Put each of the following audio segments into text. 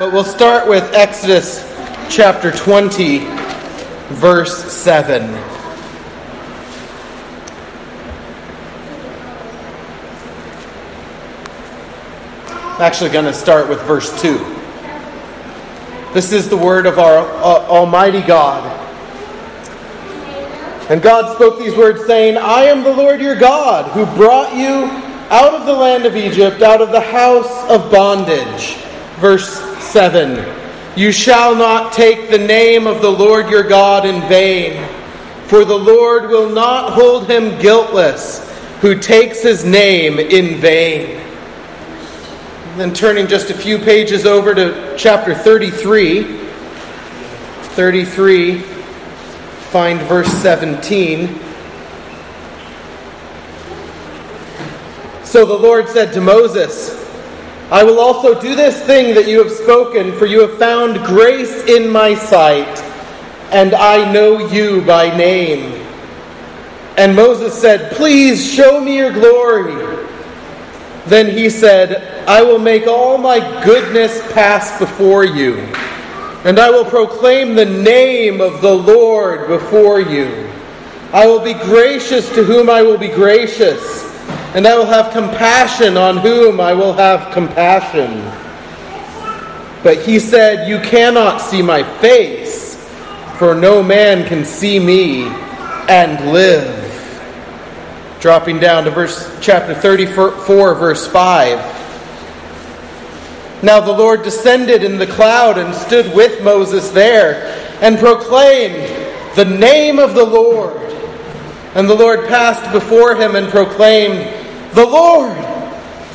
But we'll start with Exodus chapter 20, verse 7. I'm actually going to start with verse 2. This is the word of our uh, Almighty God. And God spoke these words, saying, I am the Lord your God, who brought you out of the land of Egypt, out of the house of bondage. Verse 7 You shall not take the name of the Lord your God in vain, for the Lord will not hold him guiltless who takes his name in vain. then turning just a few pages over to chapter 33. 33, find verse 17. So the Lord said to Moses, I will also do this thing that you have spoken, for you have found grace in my sight, and I know you by name. And Moses said, Please show me your glory. Then he said, I will make all my goodness pass before you, and I will proclaim the name of the Lord before you. I will be gracious to whom I will be gracious and I will have compassion on whom I will have compassion. But he said, You cannot see my face, for no man can see me and live. Dropping down to verse chapter 34, verse 5. Now the Lord descended in the cloud and stood with Moses there and proclaimed the name of the Lord. And the Lord passed before him and proclaimed, the Lord,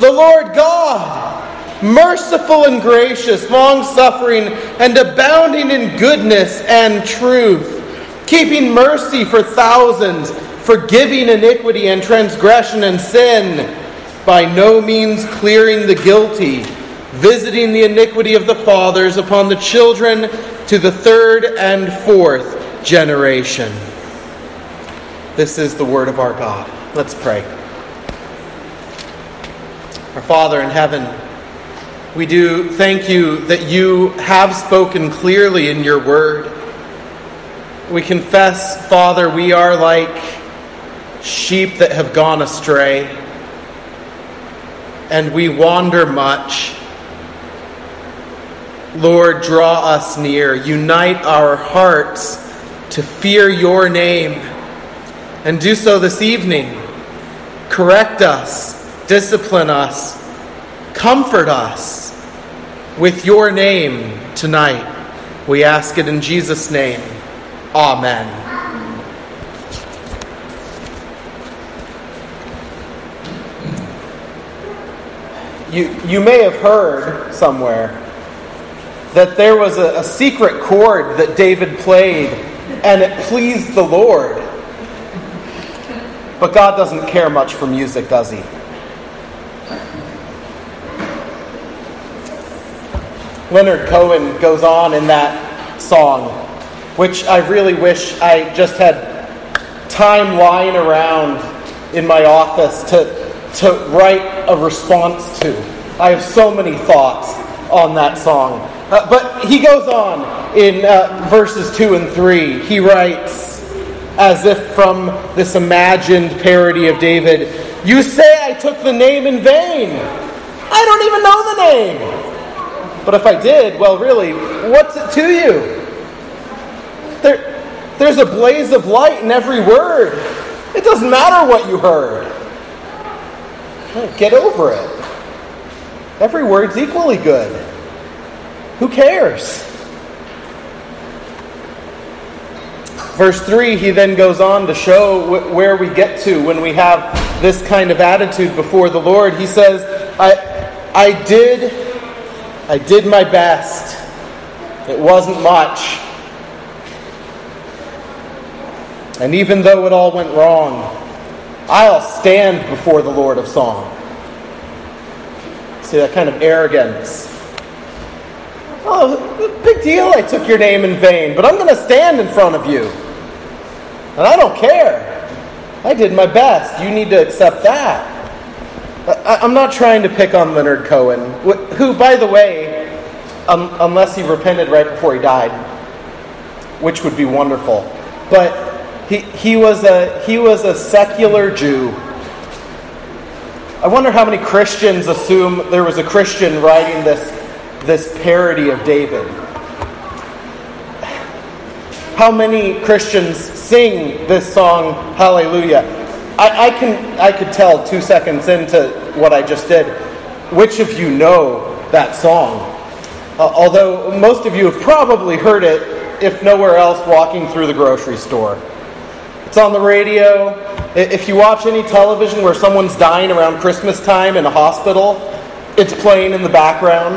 the Lord God, merciful and gracious, long suffering, and abounding in goodness and truth, keeping mercy for thousands, forgiving iniquity and transgression and sin, by no means clearing the guilty, visiting the iniquity of the fathers upon the children to the third and fourth generation. This is the word of our God. Let's pray. Our Father in heaven, we do thank you that you have spoken clearly in your word. We confess, Father, we are like sheep that have gone astray, and we wander much. Lord, draw us near. Unite our hearts to fear your name, and do so this evening. Correct us discipline us, comfort us with your name tonight. We ask it in Jesus' name. Amen. You, you may have heard somewhere that there was a, a secret chord that David played and it pleased the Lord. But God doesn't care much for music, does he? Leonard Cohen goes on in that song, which I really wish I just had time lying around in my office to, to write a response to. I have so many thoughts on that song. Uh, but he goes on in uh, verses 2 and 3. He writes, as if from this imagined parody of David, You say I took the name in vain. I don't even know the name. But if I did, well, really, what's it to you? There, there's a blaze of light in every word. It doesn't matter what you heard. Get over it. Every word's equally good. Who cares? Verse 3, he then goes on to show where we get to when we have this kind of attitude before the Lord. He says, I, I did I did my best. It wasn't much. And even though it all went wrong, I'll stand before the Lord of Song. See that kind of arrogance. Oh, big deal, I took your name in vain, but I'm going to stand in front of you. And I don't care. I did my best. You need to accept that. I'm not trying to pick on Leonard Cohen, who, by the way, um, unless he repented right before he died, which would be wonderful. But he, he, was a, he was a secular Jew. I wonder how many Christians assume there was a Christian writing this, this parody of David. How many Christians sing this song, Hallelujah? I, I, can, I could tell two seconds into what I just did which of you know that song? Uh, although most of you have probably heard it, if nowhere else, walking through the grocery store. It's on the radio. If you watch any television where someone's dying around Christmas time in a hospital, it's playing in the background.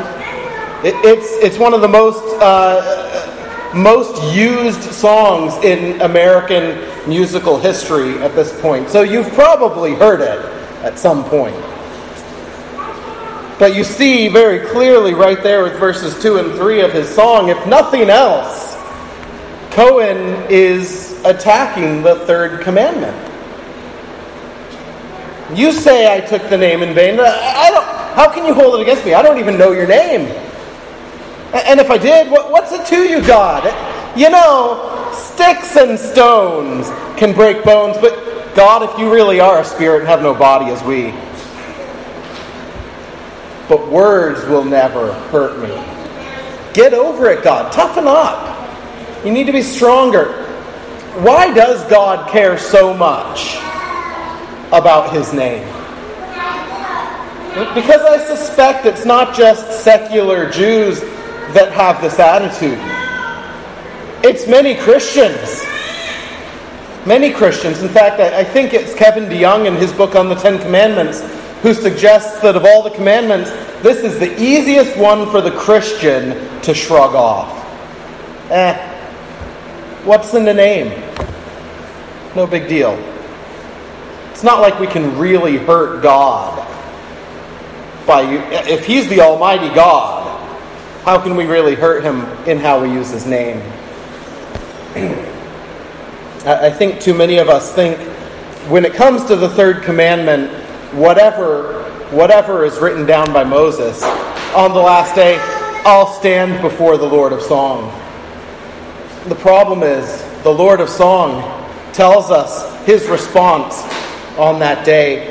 It, it's, it's one of the most, uh, most used songs in American musical history at this point. So you've probably heard it at some point. But you see very clearly right there with verses 2 and 3 of his song, if nothing else, Cohen is attacking the third commandment. You say I took the name in vain. I don't, how can you hold it against me? I don't even know your name. And if I did, what's it to you, God? You know, sticks and stones can break bones, but God, if you really are a spirit and have no body as we, but words will never hurt me. Get over it, God. Toughen up. You need to be stronger. Why does God care so much about his name? Because I suspect it's not just secular Jews that have this attitude. It's many Christians. Many Christians. In fact, I think it's Kevin DeYoung in his book on the Ten Commandments who suggests that of all the commandments, this is the easiest one for the Christian to shrug off. Eh, what's in the name? No big deal. It's not like we can really hurt God by if He's the Almighty God. How can we really hurt Him in how we use His name? I think too many of us think when it comes to the third commandment, whatever, whatever is written down by Moses, on the last day, I'll stand before the Lord of Song. The problem is, the Lord of Song tells us his response on that day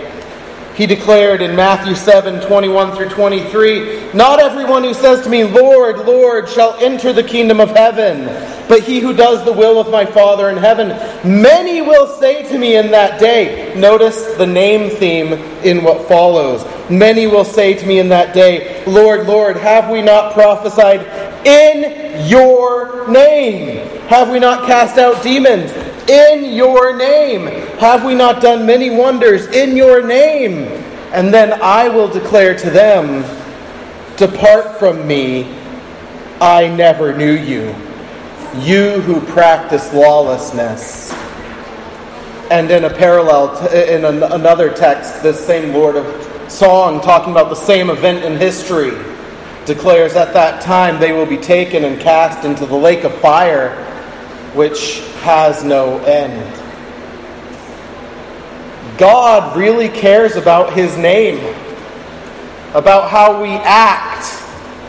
he declared in Matthew 7 21 through 23 Not everyone who says to me, Lord, Lord, shall enter the kingdom of heaven, but he who does the will of my Father in heaven. Many will say to me in that day, notice the name theme in what follows. Many will say to me in that day, Lord, Lord, have we not prophesied in your name? Have we not cast out demons? In your name. Have we not done many wonders in your name? And then I will declare to them, Depart from me, I never knew you, you who practice lawlessness. And in a parallel, in another text, this same Lord of Song, talking about the same event in history, declares at that time they will be taken and cast into the lake of fire which has no end. God really cares about his name, about how we act,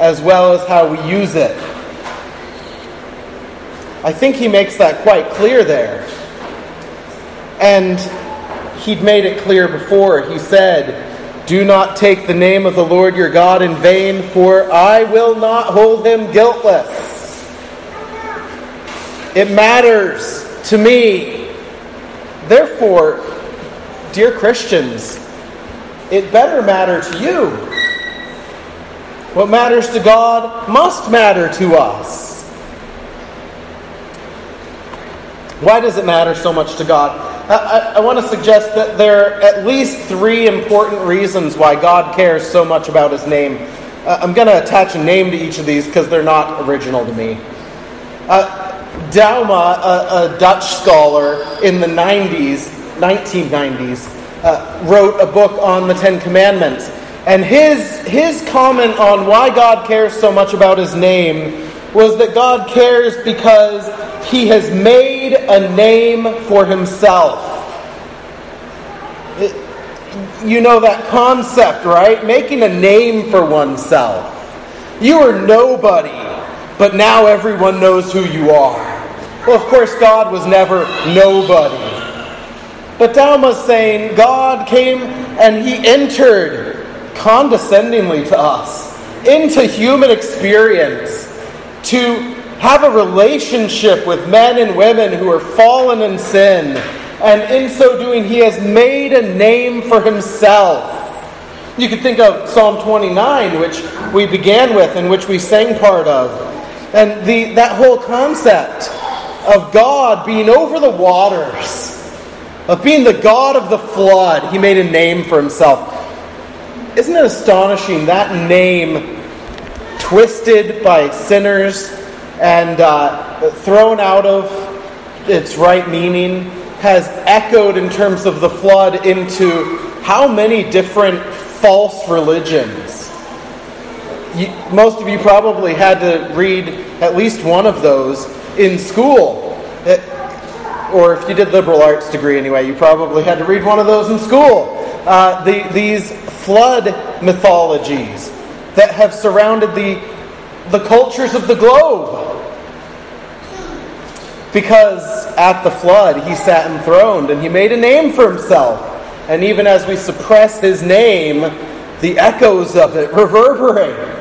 as well as how we use it. I think he makes that quite clear there. And he'd made it clear before. He said, Do not take the name of the Lord your God in vain, for I will not hold him guiltless. It matters to me. Therefore, dear Christians, it better matter to you. What matters to God must matter to us. Why does it matter so much to God? I, I, I, want to suggest that there are at least three important reasons why God cares so much about His name. Uh, I'm going to attach a name to each of these because they're not original to me. Uh, Douma, a, a, Dutch scholar in the 90s, 1990s, uh, wrote a book on the Ten Commandments. And his, his comment on why God cares so much about his name was that God cares because he has made a name for himself. It, you know that concept, right? Making a name for oneself. You were nobody, but now everyone knows who you are. Well, of course, God was never nobody. But Douma's saying God came and he entered condescendingly to us into human experience to have a relationship with men and women who are fallen in sin. And in so doing, he has made a name for himself. You could think of Psalm 29, which we began with and which we sang part of. And the, that whole concept of God being over the waters, of being the God of the flood, he made a name for himself. Isn't it astonishing that name, twisted by sinners and uh, thrown out of its right meaning, has echoed in terms of the flood into how many different false religions. You, most of you probably had to read at least one of those in school. It, or if you did liberal arts degree anyway, you probably had to read one of those in school. Uh, the, these flood mythologies that have surrounded the, the cultures of the globe. Because at the flood, he sat enthroned and he made a name for himself. And even as we suppress his name, the echoes of it reverberate.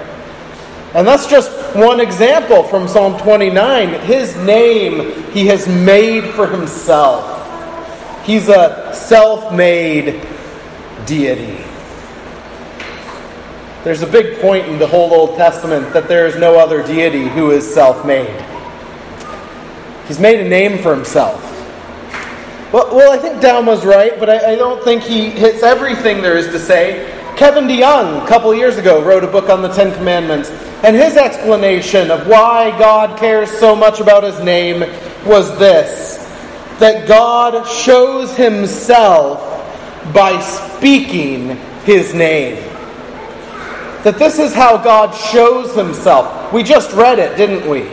And that's just one example from Psalm 29. His name he has made for himself. He's a self made deity. There's a big point in the whole Old Testament that there is no other deity who is self made. He's made a name for himself. Well, well, I think Douma was right, but I, I don't think he hits everything there is to say. Kevin DeYoung, a couple years ago, wrote a book on the Ten Commandments, and his explanation of why God cares so much about his name was this that God shows himself by speaking his name. That this is how God shows himself. We just read it, didn't we?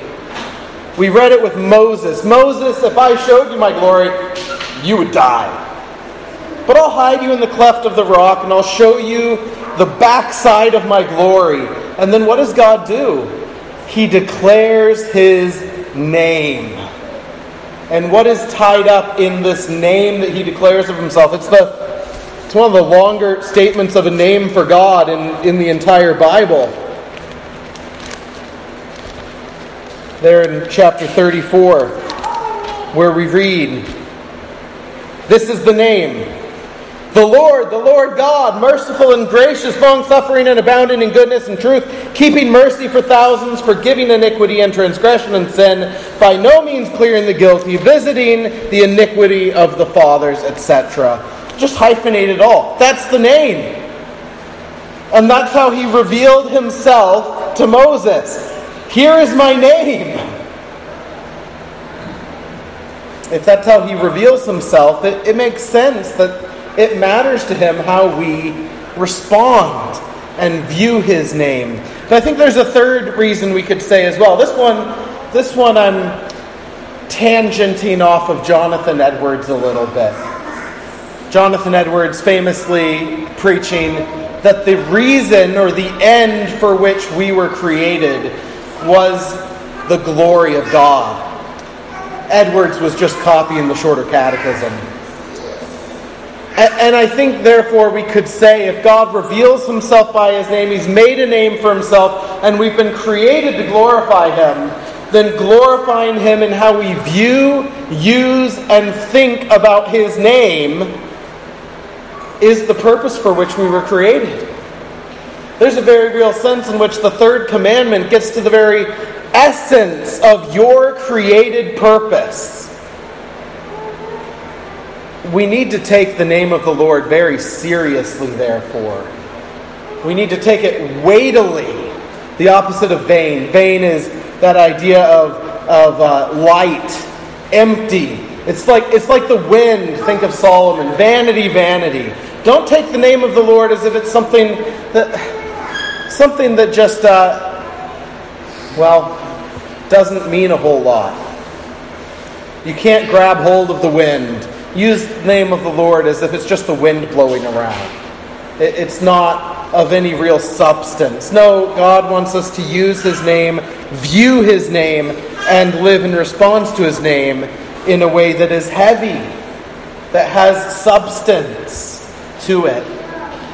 We read it with Moses. Moses, if I showed you my glory, you would die. But I'll hide you in the cleft of the rock and I'll show you the backside of my glory. And then what does God do? He declares his name. And what is tied up in this name that he declares of himself? It's the it's one of the longer statements of a name for God in, in the entire Bible. There in chapter 34, where we read, this is the name. The Lord, the Lord God, merciful and gracious, long suffering and abounding in goodness and truth, keeping mercy for thousands, forgiving iniquity and transgression and sin, by no means clearing the guilty, visiting the iniquity of the fathers, etc. Just hyphenate it all. That's the name. And that's how he revealed himself to Moses. Here is my name. If that's how he reveals himself, it, it makes sense that it matters to him how we respond and view his name. But I think there's a third reason we could say as well. This one, this one I'm tangenting off of Jonathan Edwards a little bit. Jonathan Edwards famously preaching that the reason or the end for which we were created was the glory of God. Edwards was just copying the shorter catechism. And, I think, therefore, we could say if God reveals himself by his name, he's made a name for himself, and we've been created to glorify him, then glorifying him in how we view, use, and think about his name is the purpose for which we were created. There's a very real sense in which the third commandment gets to the very essence of your created purpose. We need to take the name of the Lord very seriously, therefore. We need to take it weightily. The opposite of vain. Vain is that idea of, of uh, light, empty. It's like, it's like the wind, think of Solomon. Vanity, vanity. Don't take the name of the Lord as if it's something that, something that just, uh, well, doesn't mean a whole lot. You can't grab hold of the wind. Use the name of the Lord as if it's just the wind blowing around. It's not of any real substance. No, God wants us to use His name, view His name, and live in response to His name in a way that is heavy, that has substance to it.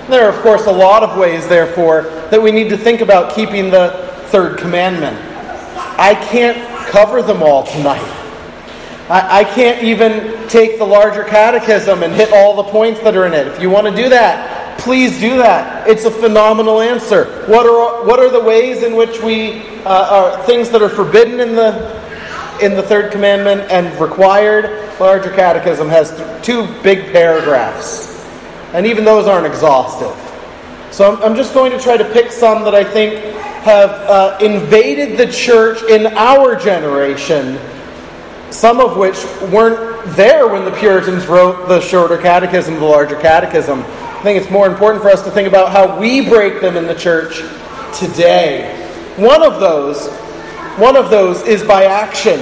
There are, of course, a lot of ways, therefore, that we need to think about keeping the third commandment. I can't cover them all tonight. I, I can't even take the larger catechism and hit all the points that are in it. If you want to do that, please do that. It's a phenomenal answer. What are, what are the ways in which we, uh, are things that are forbidden in the, in the third commandment and required? Larger catechism has two big paragraphs. And even those aren't exhaustive. So I'm, I'm just going to try to pick some that I think have uh, invaded the church in our generation, some of which weren't there when the Puritans wrote the shorter catechism, the larger catechism. I think it's more important for us to think about how we break them in the church today. One of those, one of those is by action.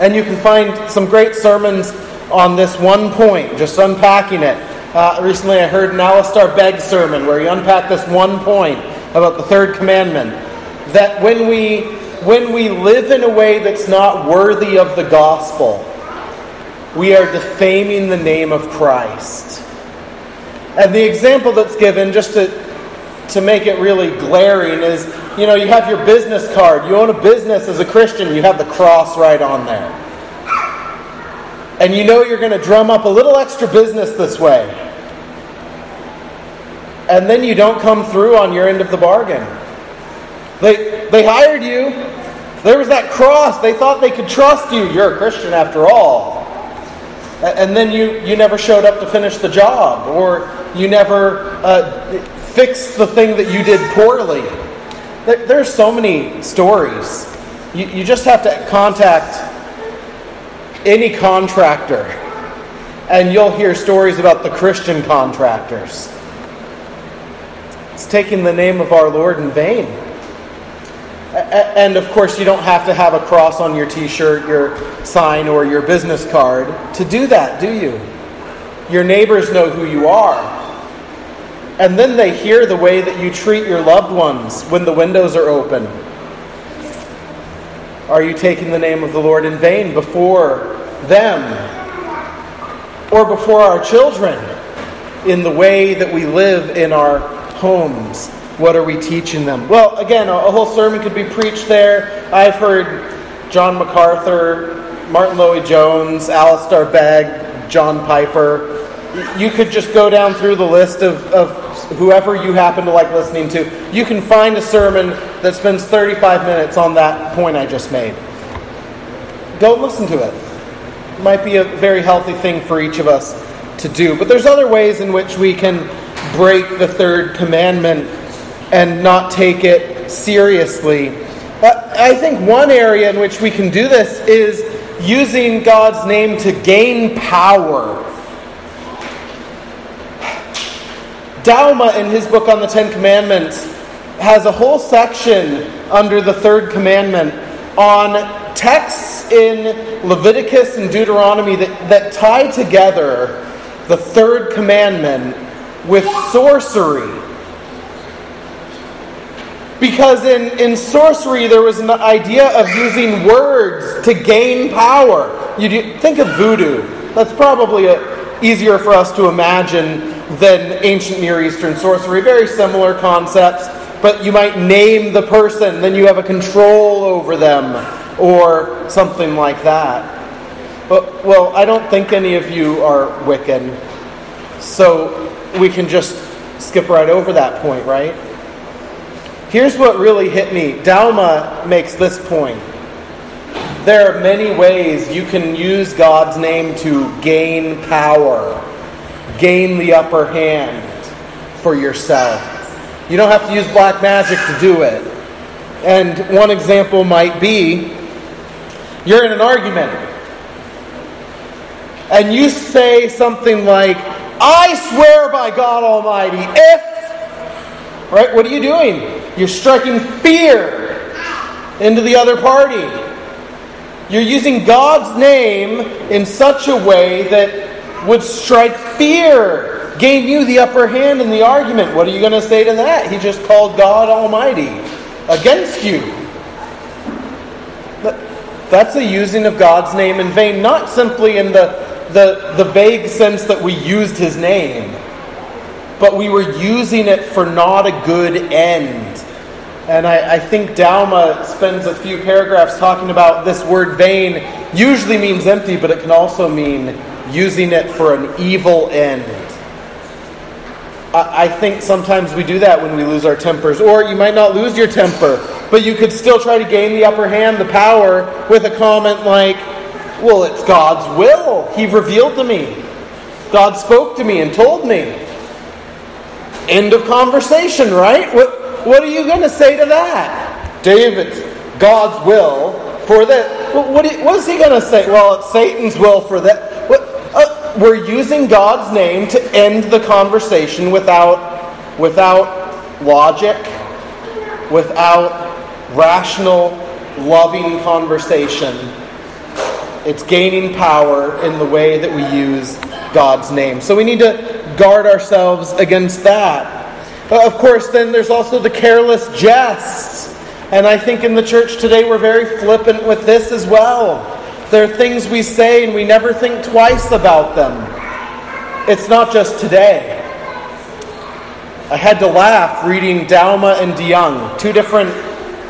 And you can find some great sermons on this one point, just unpacking it. Uh, recently, I heard an Alistair Begg sermon where he unpacked this one point about the third commandment that when we when we live in a way that's not worthy of the gospel, we are defaming the name of Christ. And the example that's given, just to, to make it really glaring, is you know, you have your business card. You own a business as a Christian, you have the cross right on there and you know you're going to drum up a little extra business this way. And then you don't come through on your end of the bargain. They, they hired you. There was that cross. They thought they could trust you. You're a Christian after all. And then you, you never showed up to finish the job, or you never uh, fixed the thing that you did poorly. There, there's so many stories. You, you just have to contact any contractor, and you'll hear stories about the Christian contractors. It's taking the name of our Lord in vain. And of course, you don't have to have a cross on your t shirt, your sign, or your business card to do that, do you? Your neighbors know who you are. And then they hear the way that you treat your loved ones when the windows are open are you taking the name of the Lord in vain before them or before our children in the way that we live in our homes? What are we teaching them? Well, again, a whole sermon could be preached there. I've heard John MacArthur, Martyn Lloyd-Jones, Alistair Begg, John Piper. You could just go down through the list of, of whoever you happen to like listening to, you can find a sermon that spends 35 minutes on that point I just made. Don't listen to it. It might be a very healthy thing for each of us to do. But there's other ways in which we can break the third commandment and not take it seriously. I think one area in which we can do this is using God's name to gain power Douma, in his book on the Ten Commandments, has a whole section under the third commandment on texts in Leviticus and Deuteronomy that, that tie together the third commandment with sorcery. Because in, in sorcery, there was an idea of using words to gain power. You do, think of voodoo. That's probably a, easier for us to imagine than ancient Near Eastern sorcery. Very similar concepts, but you might name the person, then you have a control over them, or something like that. But, well, I don't think any of you are Wiccan, so we can just skip right over that point, right? Here's what really hit me. Douma makes this point. There are many ways you can use God's name to gain power gain the upper hand for yourself. You don't have to use black magic to do it. And one example might be you're in an argument and you say something like, I swear by God Almighty, if, right, what are you doing? You're striking fear into the other party. You're using God's name in such a way that would strike fear gain you the upper hand in the argument. What are you going to say to that? He just called God Almighty against you. That's a using of God's name in vain, not simply in the, the, the vague sense that we used his name, but we were using it for not a good end. And I, I, think Douma spends a few paragraphs talking about this word vain usually means empty, but it can also mean using it for an evil end. I, I think sometimes we do that when we lose our tempers. Or you might not lose your temper, but you could still try to gain the upper hand, the power, with a comment like, Well, it's God's will. He revealed to me. God spoke to me and told me. End of conversation, right? What, what are you going to say to that? David's God's will for that. What, what is he going to say? Well, it's Satan's will for that. What, uh, we're using God's name to end the conversation without, without logic, without rational, loving conversation. It's gaining power in the way that we use God's name. So we need to guard ourselves against that. Uh, of course, then there's also the careless jests. And I think in the church today we're very flippant with this as well. There are things we say and we never think twice about them. It's not just today. I had to laugh reading Douma and DeYoung, two different,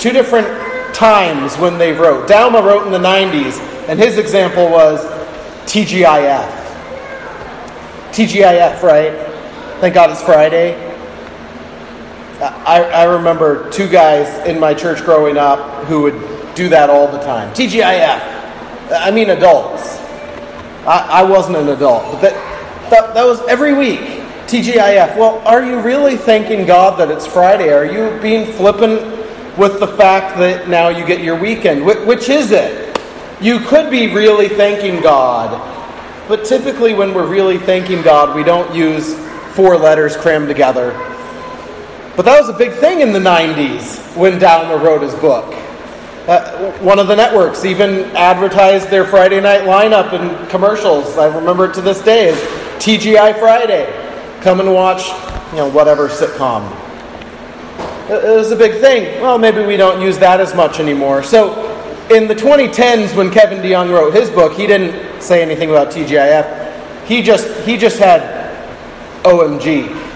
two different times when they wrote. Douma wrote in the 90s, and his example was TGIF. TGIF, right? Thank God it's Friday. I, I remember two guys in my church growing up who would do that all the time. TGIF. I mean, adults. I, I wasn't an adult, but that, that, that was every week. TGIF. Well, are you really thanking God that it's Friday? Are you being flippant with the fact that now you get your weekend? Wh- which is it? You could be really thanking God, but typically when we're really thanking God, we don't use four letters crammed together but that was a big thing in the 90s when Douma wrote his book. Uh, one of the networks even advertised their Friday night lineup in commercials. I remember it to this day as TGI Friday. Come and watch, you know, whatever sitcom. It was a big thing. Well, maybe we don't use that as much anymore. So, in the 2010s, when Kevin DeYoung wrote his book, he didn't say anything about TGIF. He just he just had OMG.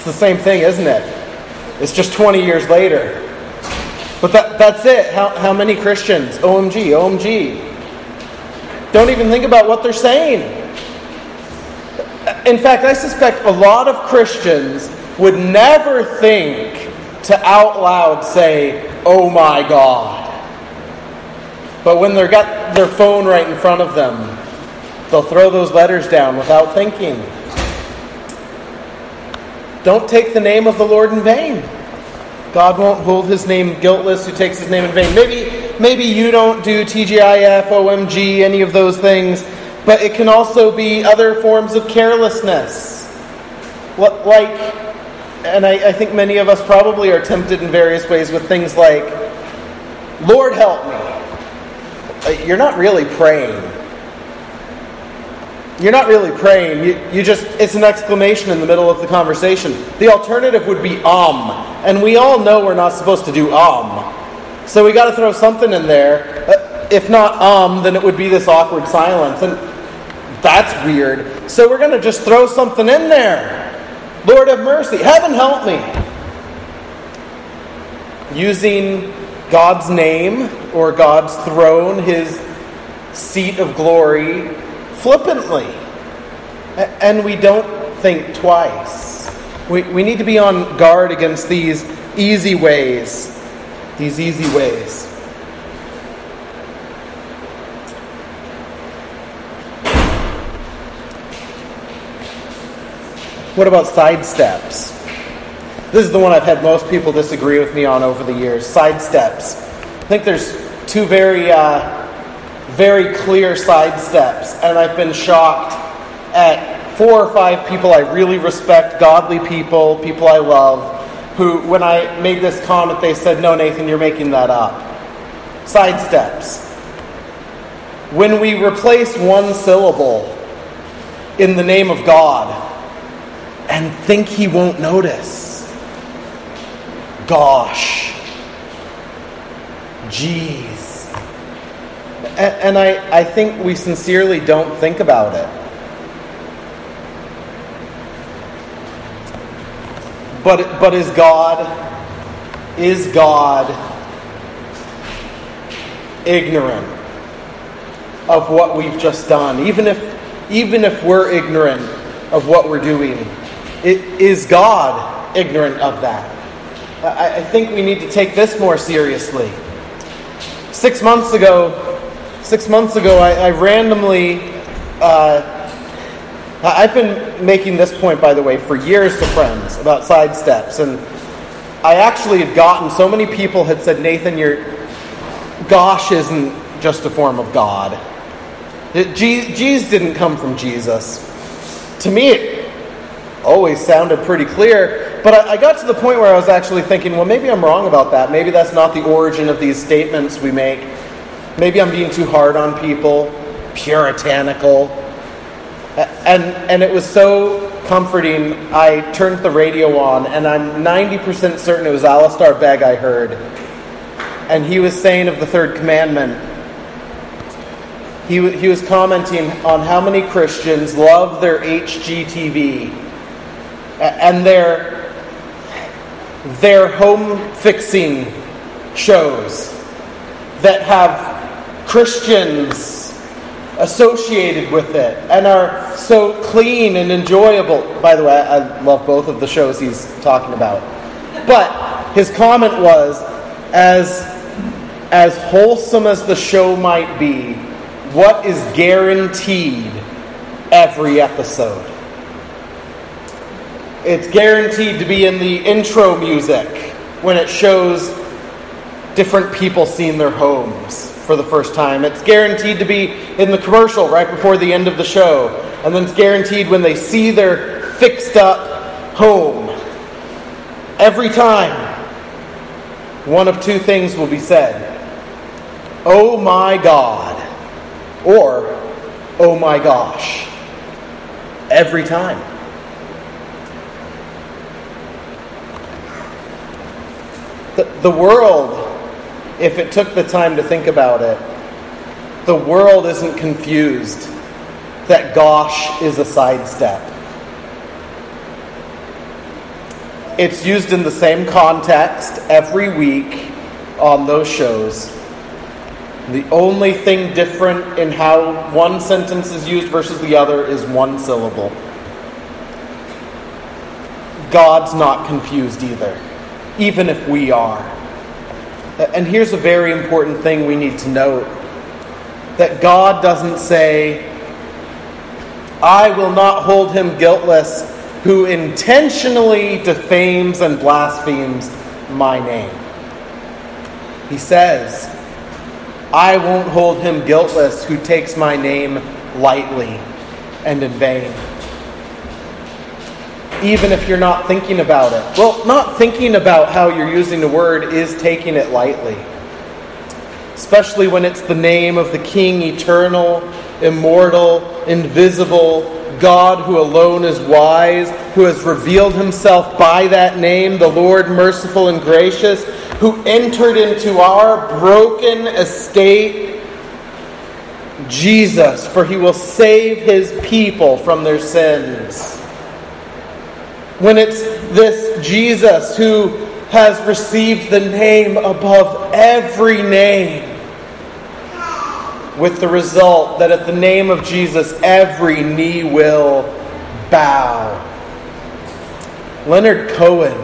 It's the same thing, isn't it? It's just 20 years later. But that, that's it. How, how many Christians? OMG, OMG. Don't even think about what they're saying. In fact, I suspect a lot of Christians would never think to out loud say, Oh my God. But when they've got their phone right in front of them, they'll throw those letters down without thinking. Don't take the name of the Lord in vain. God won't hold his name guiltless who takes his name in vain. Maybe, maybe you don't do TGIF, OMG, any of those things, but it can also be other forms of carelessness. Like, and I, I think many of us probably are tempted in various ways with things like, Lord help me. Uh, you're not really praying. You're not really praying. You, you just, it's an exclamation in the middle of the conversation. The alternative would be um. And we all know we're not supposed to do um. So we got to throw something in there. Uh, if not um, then it would be this awkward silence. And that's weird. So we're going to just throw something in there. Lord have mercy. Heaven help me. Using God's name or God's throne, his seat of glory, flippantly. And we don't think twice. We, we need to be on guard against these easy ways. These easy ways. What about sidesteps? This is the one I've had most people disagree with me on over the years. Sidesteps. I think there's two very uh, very clear sidesteps, and I've been shocked at four or five people I really respect, godly people, people I love, who, when I made this comment, they said, No, Nathan, you're making that up. Sidesteps. When we replace one syllable, in the name of God and think he won't notice. Gosh. Jeez. And, I, I think we sincerely don't think about it. But, but is God, is God ignorant of what we've just done? Even if, even if we're ignorant of what we're doing, it, is God ignorant of that? I, I think we need to take this more seriously. Six months ago, six months ago, I, I randomly, uh, I've been making this point, by the way, for years to friends about sidesteps, and I actually had gotten so many people had said, Nathan, your gosh isn't just a form of God. Jesus didn't come from Jesus. To me, it always sounded pretty clear, but I got to the point where I was actually thinking, well, maybe I'm wrong about that. Maybe that's not the origin of these statements we make. Maybe I'm being too hard on people, puritanical. And, and it was so comforting. I turned the radio on, and I'm 90% certain it was Alistair Begg I heard. And he was saying of the third commandment, he, he was commenting on how many Christians love their HGTV and their, their home fixing shows that have Christians associated with it and are so clean and enjoyable. By the way, I love both of the shows he's talking about. But his comment was as, as wholesome as the show might be, what is guaranteed every episode? It's guaranteed to be in the intro music when it shows different people seeing their homes for the first time. It's guaranteed to be in the commercial right before the end of the show. And then it's guaranteed when they see their fixed up home. Every time, one of two things will be said Oh my God or oh my gosh. Every time. The, the world, if it took the time to think about it, the world isn't confused that gosh is a sidestep. It's used in the same context every week on those shows. The only thing different in how one sentence is used versus the other is one syllable. God's not confused either, even if we are. And here's a very important thing we need to note that God doesn't say, I will not hold him guiltless who intentionally defames and blasphemes my name. He says, I won't hold him guiltless who takes my name lightly and in vain. Even if you're not thinking about it. Well, not thinking about how you're using the word is taking it lightly. Especially when it's the name of the King, eternal, immortal, invisible, God who alone is wise, who has revealed himself by that name, the Lord merciful and gracious, who entered into our broken estate, Jesus, for he will save his people from their sins. When it's this Jesus who has received the name above every name, with the result that at the name of Jesus, every knee will bow. Leonard Cohen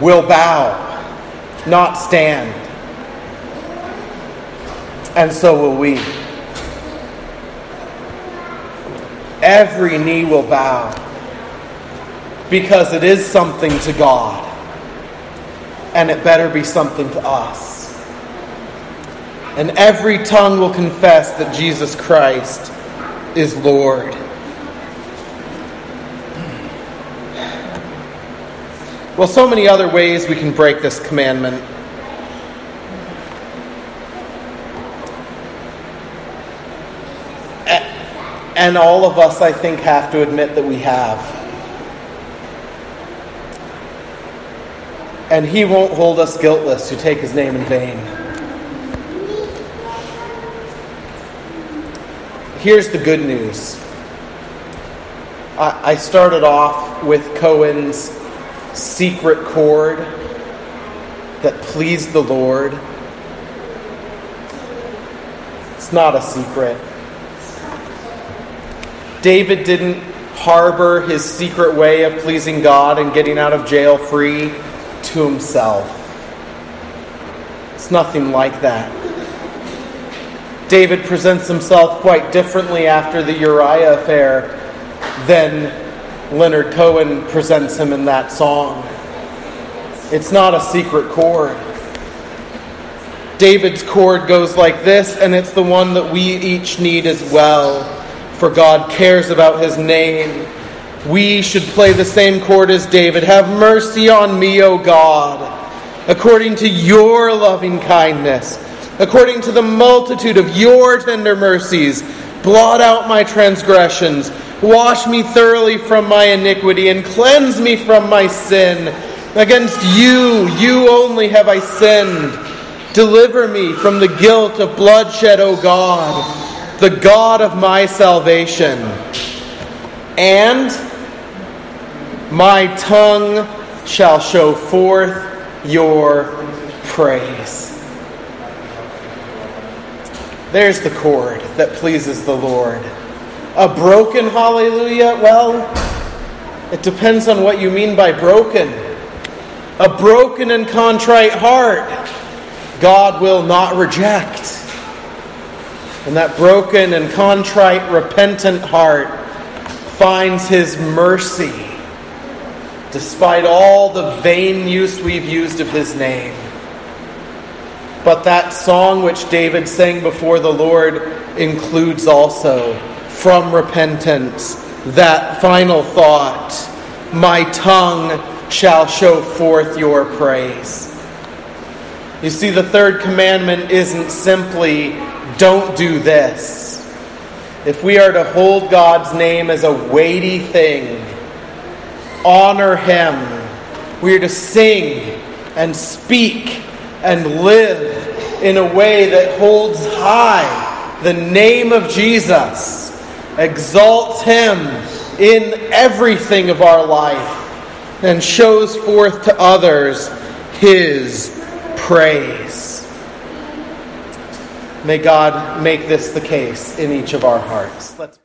will bow, not stand. And so will we. Every knee will bow because it is something to God, and it better be something to us. And every tongue will confess that Jesus Christ is Lord. Well, so many other ways we can break this commandment. And all of us, I think, have to admit that we have. And He won't hold us guiltless who take His name in vain. Here's the good news. I started off with Cohen's secret chord that pleased the Lord. It's not a secret. David didn't harbor his secret way of pleasing God and getting out of jail free to himself. It's nothing like that. David presents himself quite differently after the Uriah affair than Leonard Cohen presents him in that song. It's not a secret chord. David's chord goes like this, and it's the one that we each need as well, for God cares about his name. We should play the same chord as David. Have mercy on me, O God, according to your loving kindness, according to the multitude of your tender mercies. Blot out my transgressions Wash me thoroughly from my iniquity and cleanse me from my sin. Against you, you only have I sinned. Deliver me from the guilt of bloodshed, O God, the God of my salvation. And my tongue shall show forth your praise. There's the chord that pleases the Lord. A broken hallelujah? Well, it depends on what you mean by broken. A broken and contrite heart, God will not reject. And that broken and contrite, repentant heart finds His mercy despite all the vain use we've used of His name. But that song which David sang before the Lord includes also from repentance. That final thought my tongue shall show forth your praise. You see, the third commandment isn't simply don't do this. If we are to hold God's name as a weighty thing, honor Him, we are to sing and speak and live in a way that holds high the name of Jesus exalts Him in everything of our life, and shows forth to others His praise. May God make this the case in each of our hearts. Let's